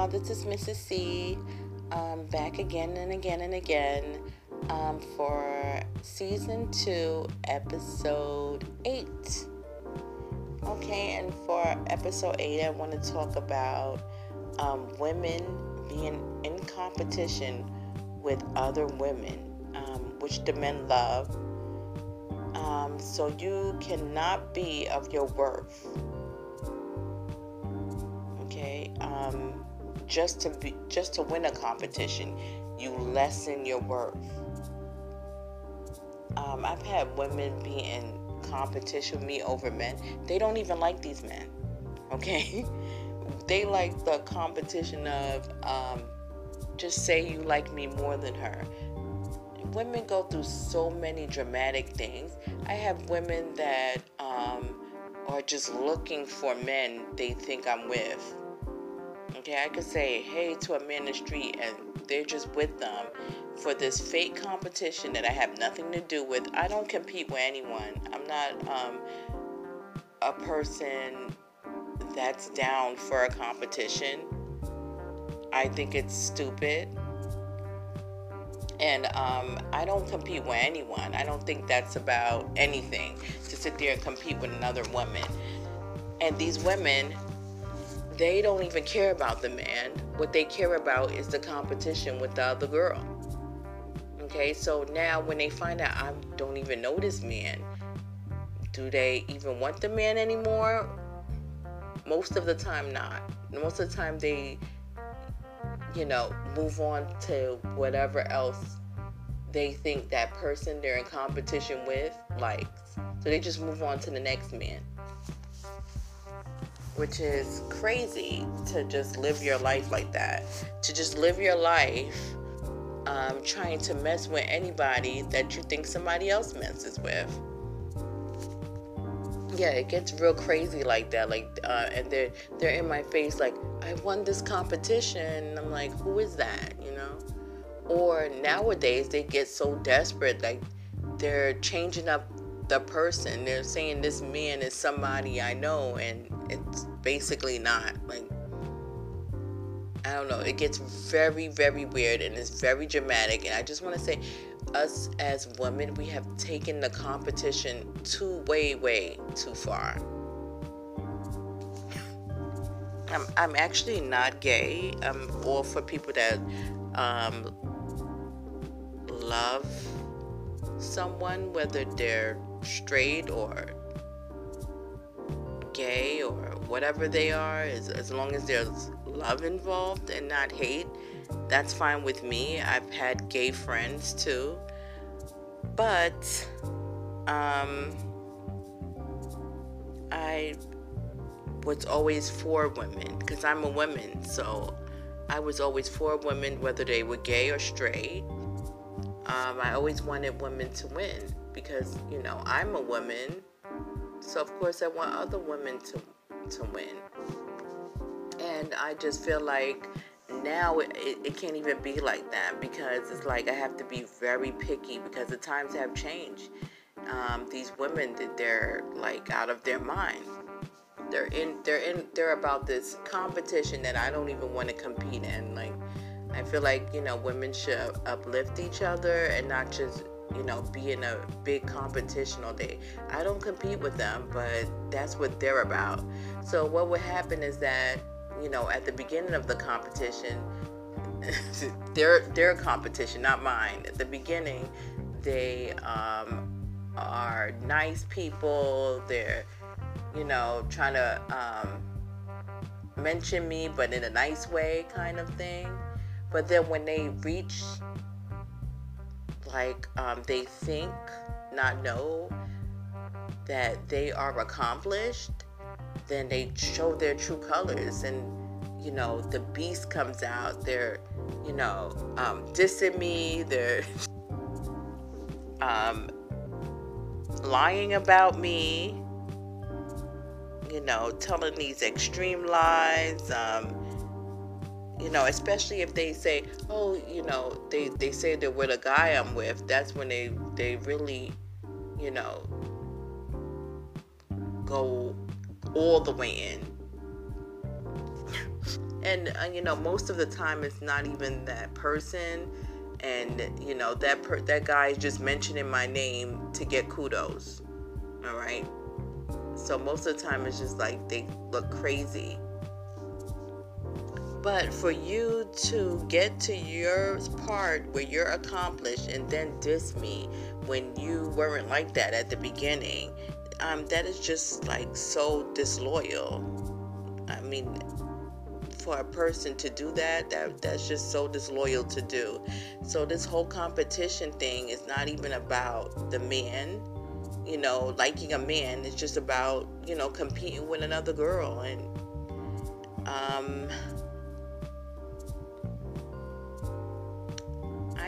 y'all. This is Mrs. C. Um, back again and again and again um, for season two, episode eight. Okay, and for episode eight, I want to talk about um, women being in competition with other women, um, which the men love. Um, so you cannot be of your worth just to be just to win a competition you lessen your worth. Um, i've had women be in competition with me over men. They don't even like these men okay? They like the competition of um, just say you like me more than her. Women go through so many dramatic things. I have women that um, are just looking for men they think i'm with Okay, I could say hey to a man in the street and they're just with them for this fake competition that I have nothing to do with. I don't compete with anyone. I'm not um, a person that's down for a competition. I think it's stupid. And um, I don't compete with anyone. I don't think that's about anything to sit there and compete with another woman. And these women they don't even care about the man. What they care about is the competition with the other girl. Okay, so now when they find out I don't even know this man, do they even want the man anymore? Most of the time, not. Most of the time, they, you know, move on to whatever else they think that person they're in competition with likes. So they just move on to the next man which is crazy to just live your life like that. To just live your life um, trying to mess with anybody that you think somebody else messes with. Yeah, it gets real crazy like that. Like, uh, and they're they're in my face like, I won this competition. I'm like, who is that? You know? Or nowadays they get so desperate, like they're changing up the person. They're saying this man is somebody I know, and it's basically not. Like, I don't know. It gets very, very weird and it's very dramatic. And I just want to say, us as women, we have taken the competition too, way, way too far. I'm, I'm actually not gay. I'm all for people that um, love someone, whether they're straight or gay or whatever they are, as, as long as there's love involved and not hate, that's fine with me. I've had gay friends too. But um, I was always for women because I'm a woman. So I was always for women, whether they were gay or straight. Um, I always wanted women to win because, you know, I'm a woman so of course I want other women to to win. And I just feel like now it, it, it, can't even be like that because it's like I have to be very picky because the times have changed. Um, these women that they're like out of their mind. They're in they're in they're about this competition that I don't even want to compete in. Like I feel like, you know, women should uplift each other and not just you know, be in a big competition all day. I don't compete with them, but that's what they're about. So what would happen is that, you know, at the beginning of the competition, their their competition, not mine. At the beginning, they um, are nice people. They're, you know, trying to um, mention me, but in a nice way, kind of thing. But then when they reach like um, they think, not know that they are accomplished, then they show their true colors and you know the beast comes out. They're you know um, dissing me. They're um, lying about me you know telling these extreme lies um, you know, especially if they say, oh, you know, they, they say they're with a guy I'm with, that's when they, they really, you know, go all the way in. and uh, you know most of the time it's not even that person. And you know that per- that guy is just mentioning my name to get kudos all right? So most of the time it's just like they look crazy but for you to get to your part where you're accomplished and then diss me when you weren't like that at the beginning um, that is just like so disloyal i mean for a person to do that, that that's just so disloyal to do. So this whole competition thing is not even about the man, you know, liking a man. It's just about, you know, competing with another girl and um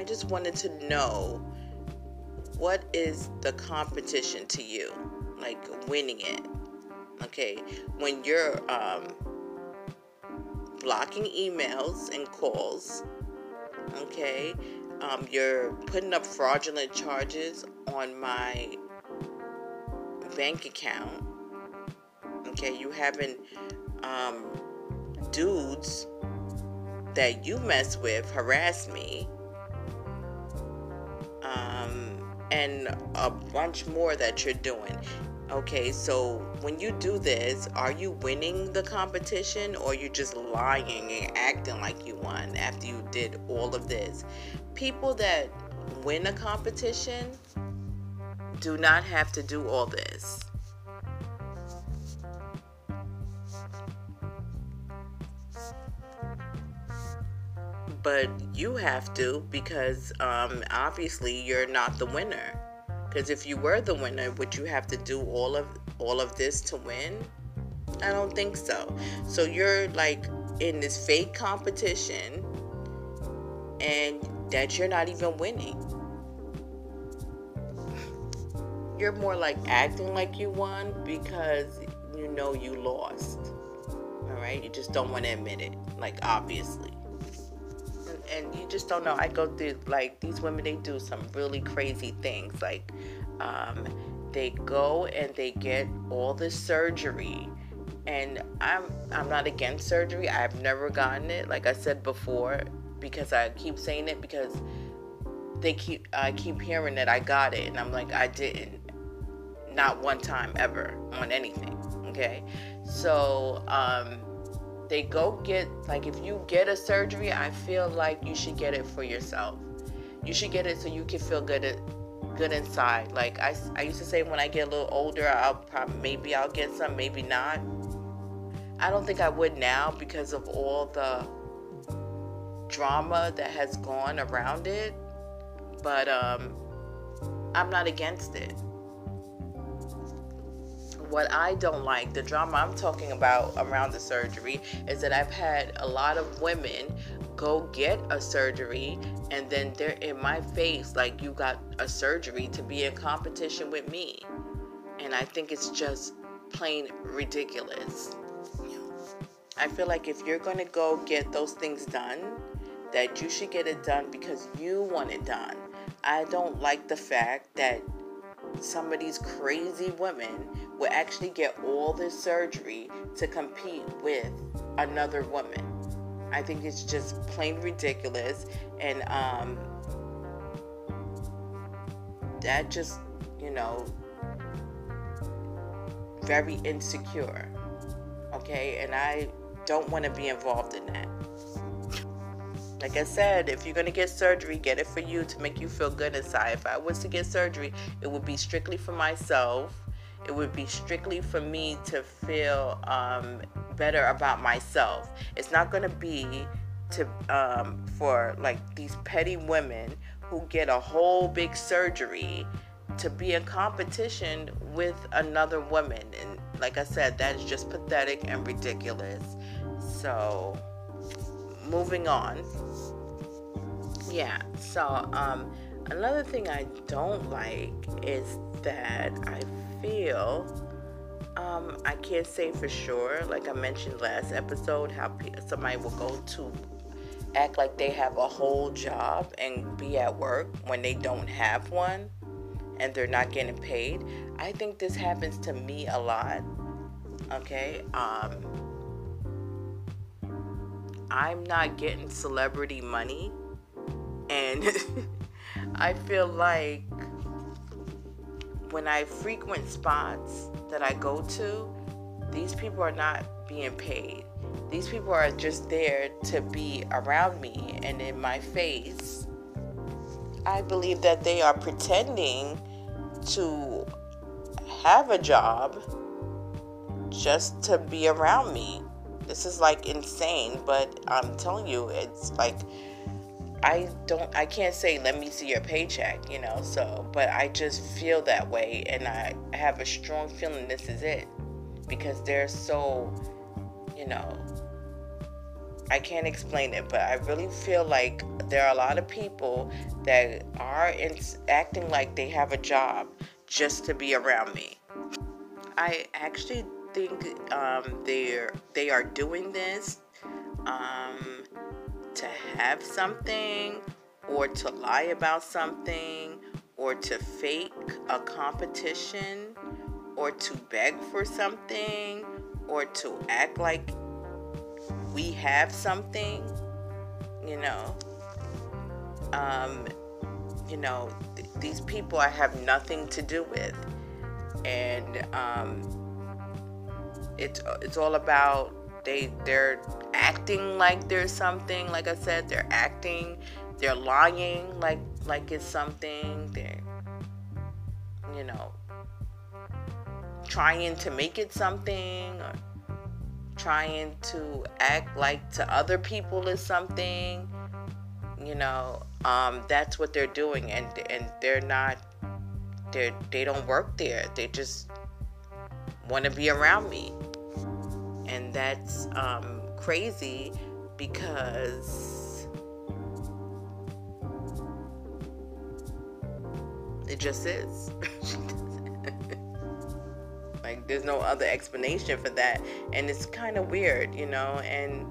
I just wanted to know what is the competition to you? Like winning it. Okay. When you're um blocking emails and calls. Okay. Um, you're putting up fraudulent charges on my bank account. Okay. You having um, dudes that you mess with harass me. And a bunch more that you're doing. Okay, so when you do this, are you winning the competition or you just lying and acting like you won after you did all of this? People that win a competition do not have to do all this. But you have to because um, obviously you're not the winner. Because if you were the winner, would you have to do all of all of this to win? I don't think so. So you're like in this fake competition and that you're not even winning. You're more like acting like you won because you know you lost. All right? You just don't want to admit it, like obviously and you just don't know. I go through like these women. They do some really crazy things. Like um, they go and they get all the surgery. And I'm I'm not against surgery. I've never gotten it. Like I said before, because I keep saying it because they keep I keep hearing that I got it, and I'm like I didn't. Not one time ever on anything. Okay, so um, they go get like if you get a surgery, I feel like you should get it for yourself. You should get it so you can feel good at, good inside. Like I, I used to say when I get a little older, I'll probably maybe I'll get some, maybe not. I don't think I would now because of all the drama that has gone around it. But um I'm not against it what I don't like, the drama I'm talking about around the surgery, is that I've had a lot of women go get a surgery and then they're in my face like you got a surgery to be in competition with me. And I think it's just plain ridiculous. I feel like if you're going to go get those things done, that you should get it done because you want it done. I don't like the fact that some of these crazy women will actually get all this surgery to compete with another woman. I think it's just plain ridiculous, and um, that just, you know, very insecure. Okay, and I don't want to be involved in that. Like I said, if you're going to get surgery, get it for you to make you feel good inside. If I was to get surgery, it would be strictly for myself. It would be strictly for me to feel um, better about myself. It's not going to be to um, for like these petty women who get a whole big surgery to be in competition with another woman. And like I said, that is just pathetic and ridiculous. So, moving on yeah so um another thing i don't like is that i feel um i can't say for sure like i mentioned last episode how somebody will go to act like they have a whole job and be at work when they don't have one and they're not getting paid i think this happens to me a lot okay um I'm not getting celebrity money. And I feel like when I frequent spots that I go to, these people are not being paid. These people are just there to be around me and in my face. I believe that they are pretending to have a job just to be around me. This is like insane, but I'm telling you, it's like I don't I can't say let me see your paycheck, you know. So, but I just feel that way and I have a strong feeling this is it because they're so, you know, I can't explain it, but I really feel like there are a lot of people that are in, acting like they have a job just to be around me. I actually think um, they're they are doing this um, to have something or to lie about something or to fake a competition or to beg for something or to act like we have something, you know. Um, you know, th- these people I have nothing to do with, and um, it's it's all about they they're acting like there's something. Like I said, they're acting, they're lying like like it's something. They're you know trying to make it something or trying to act like to other people is something you know um, that's what they're doing and and they're not they they don't work there they just want to be around me and that's um, crazy because it just is. Like there's no other explanation for that. And it's kind of weird you know? And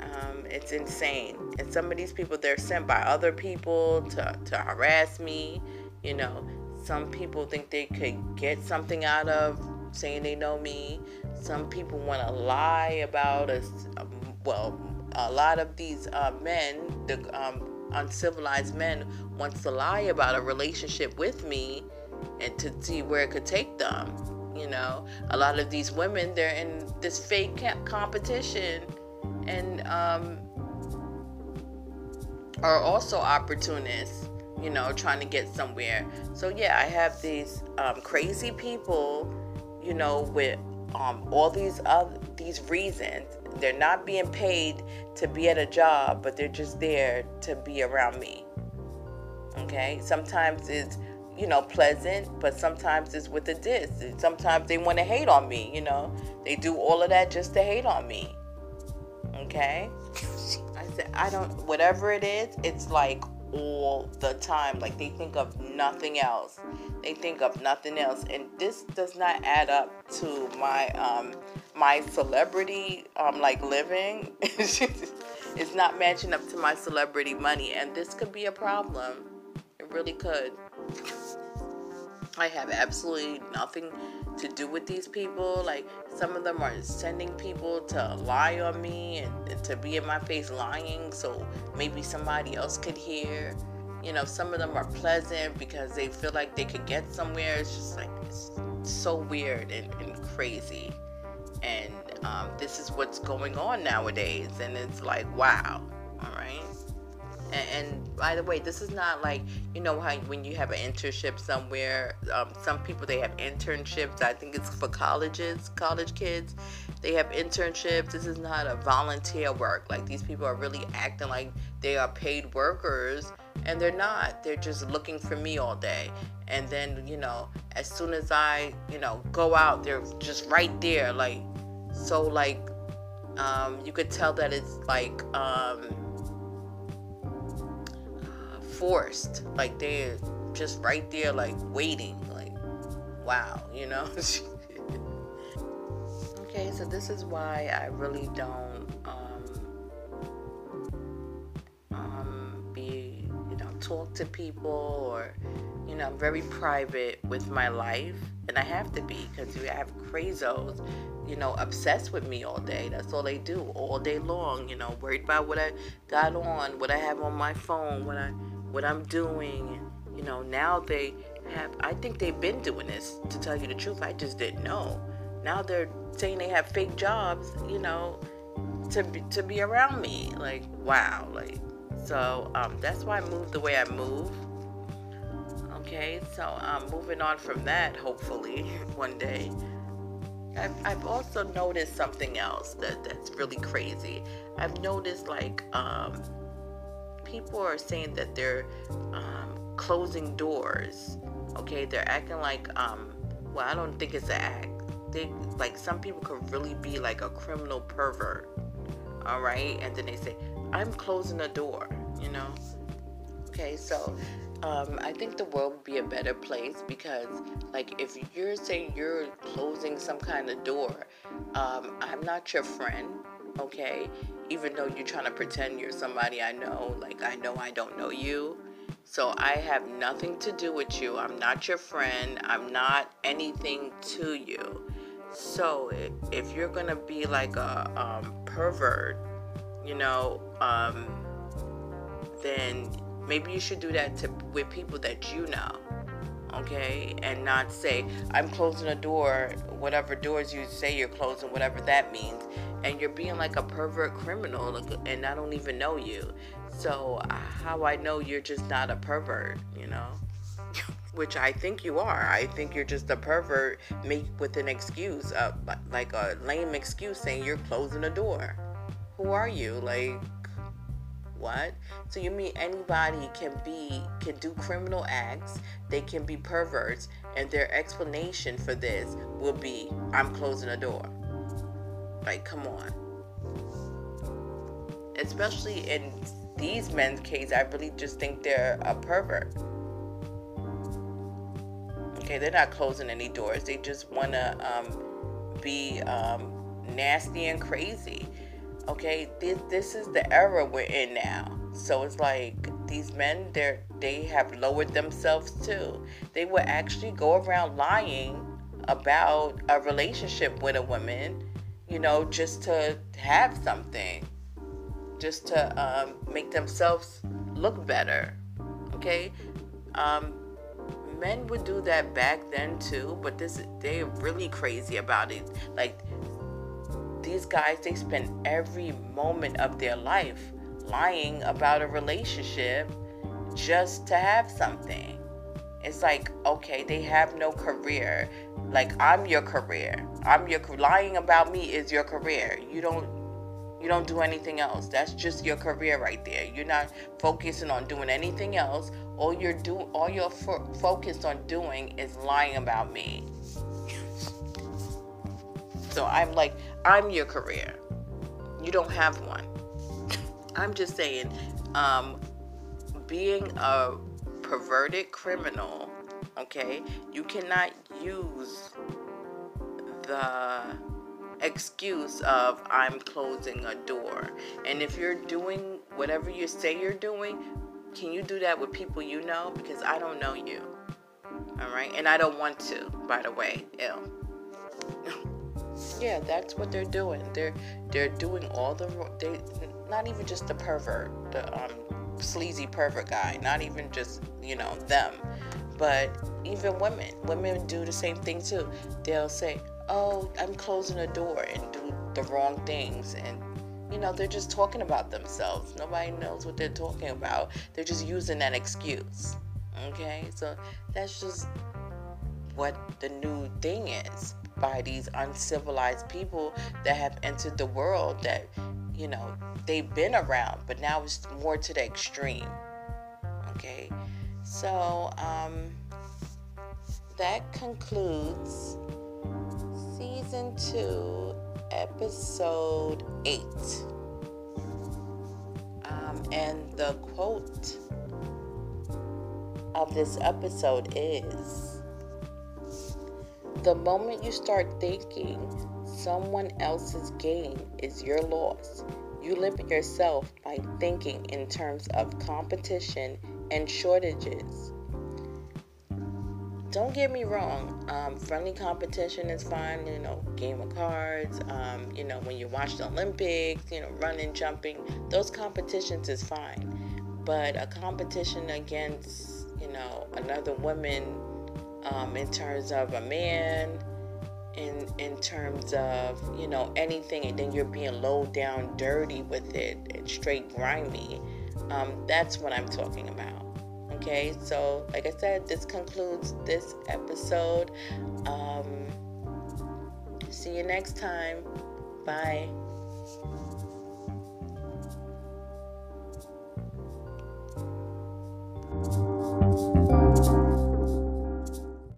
um, it's insane. And some of these people they're sent by other people to, to harass me you know? Some people think they could get something out of saying they know me some people want to lie about us um, well a lot of these uh, men the um, uncivilized men wants to lie about a relationship with me and to see where it could take them. You know, a lot of these women, they're in this fake competition and um, are also opportunists, you know, trying to get somewhere. So, yeah, I have these um, crazy people, you know, with um, all these other these reasons. They're not being paid to be at a job, but they're just there to be around me. Okay, sometimes it's you know, pleasant, but sometimes it's with a diss. Sometimes they want to hate on me, you know. They do all of that just to hate on me. Okay? I said, I don't, whatever it is, it's like all the time. Like they think of nothing else. They think of nothing else. And this does not add up to my, um, my celebrity, um, like living. it's not matching up to my celebrity money. And this could be a problem. It really could. I have absolutely nothing to do with these people. Like some of them are sending people to lie on me and, and, to be in my face lying so maybe somebody else could hear. You know, some of them are pleasant because they feel like they could get somewhere. It's just like it's so weird and, and crazy. And um, this is what's going on nowadays. And it's like, wow. All right. And, and, by the way, this is not like you know how when you have an internship somewhere. Um, some people they have internships. I think it's for colleges, college kids. They have internships. This is not a volunteer work. Like these people are really acting like they are paid workers, and they're not. They're just looking for me all day. And then you know, as soon as I you know go out, they're just right there. Like so, like um, you could tell that it's like. Um, forced. Like they're just right there, like waiting. Like, wow, you know? okay, so this is why I really don't um, um, be, you know, talk to people or, you know, I'm very private with my life, and I have to be because you have crazos, you know, obsessed with me all day. That's all they do all day long. You know, worried about what I got on, what I have on my phone, what I, what I'm doing. You know, now they have. I think they've been doing this. To tell you the truth, I just didn't know. Now they're saying they have fake jobs. You know, to be, to be around me. Like wow, like so. Um, that's why I move the way I move Okay, so um, moving on from that, hopefully one day. I've, I've also noticed something else that, that's really crazy. I've noticed like um, people are saying that they're um, closing doors. Okay, they're acting like um, well, I don't think it's an act. They like some people could really be like a criminal pervert. All right, and then they say, "I'm closing the door," you know. Okay, so um, I think the world would be a better place because, like, if you're saying you're closing some kind of door, um, I'm not your friend, okay? Even though you're trying to pretend you're somebody I know, like, I know I don't know you. So I have nothing to do with you. I'm not your friend. I'm not anything to you. So if you're gonna be like a um, pervert, you know, um, then maybe you should do that to with people that you know okay and not say i'm closing a door whatever doors you say you're closing whatever that means and you're being like a pervert criminal and i don't even know you. So how i know you're just not a pervert you know? Which i think you are. I think you're just a pervert make with an excuse uh, like a lame excuse saying you're closing a door. Who are you? Like what? So you mean anybody can be can do criminal acts, they can be perverts, and their explanation for this will be I'm closing a door. Like, come on. Especially in these men's case, I really just think they're a pervert. Okay, they're not closing any doors. They just want to um, be um, nasty and crazy okay this this is the era we're in now. So it's like these men they're they have lowered themselves too. They will actually go around lying about a relationship with a woman you know just to have something. Just to um, make themselves look better okay? Um, men would do that back then too but this they're really crazy about it. Like these guys they spend every moment of their life lying about a relationship just to have something. It's like okay they have no career. Like i'm your career. I'm your lying about me is your career. You don't you don't do anything else. That's just your career right there. You're not focusing on doing anything else. All you're doing all you're fo- focused on doing is lying about me. So i'm like I'm your career. You don't have one. I'm just saying, um, being a perverted criminal, okay, you cannot use the excuse of I'm closing a door. And if you're doing whatever you say you're doing, can you do that with people you know? Because I don't know you. All right. And I don't want to, by the way. Ew. yeah, that's what they're doing. They're they're doing all the they not even just the pervert, the um, sleazy pervert guy, not even just you know them, but even women. Women do the same thing too. They'll say, "Oh, I'm closing a door," and do the wrong things and you know they're just talking about themselves nobody knows what they're talking about they're just using that excuse okay so that's just what the new thing is by these uncivilized people that have entered the world that, you know, they've been around, but now it's more to the extreme. Okay, so um, that concludes season two, episode eight. Um, and the quote of this episode is the moment you start thinking someone else's gain is your loss, you limit yourself by thinking in terms of competition and shortages. don't get me wrong. Um, friendly competition is fine, You know, game of cards. Um, you know, when you watch the Olympics, you know, running, jumping, those competitions is fine. But a competition against, you know, another woman, um, in terms of a man, in in terms of you know anything, and then you're being low down, dirty with it, and straight grimy. Um, that's what I'm talking about. Okay, so like I said, this concludes this episode. Um, see you next time. Bye.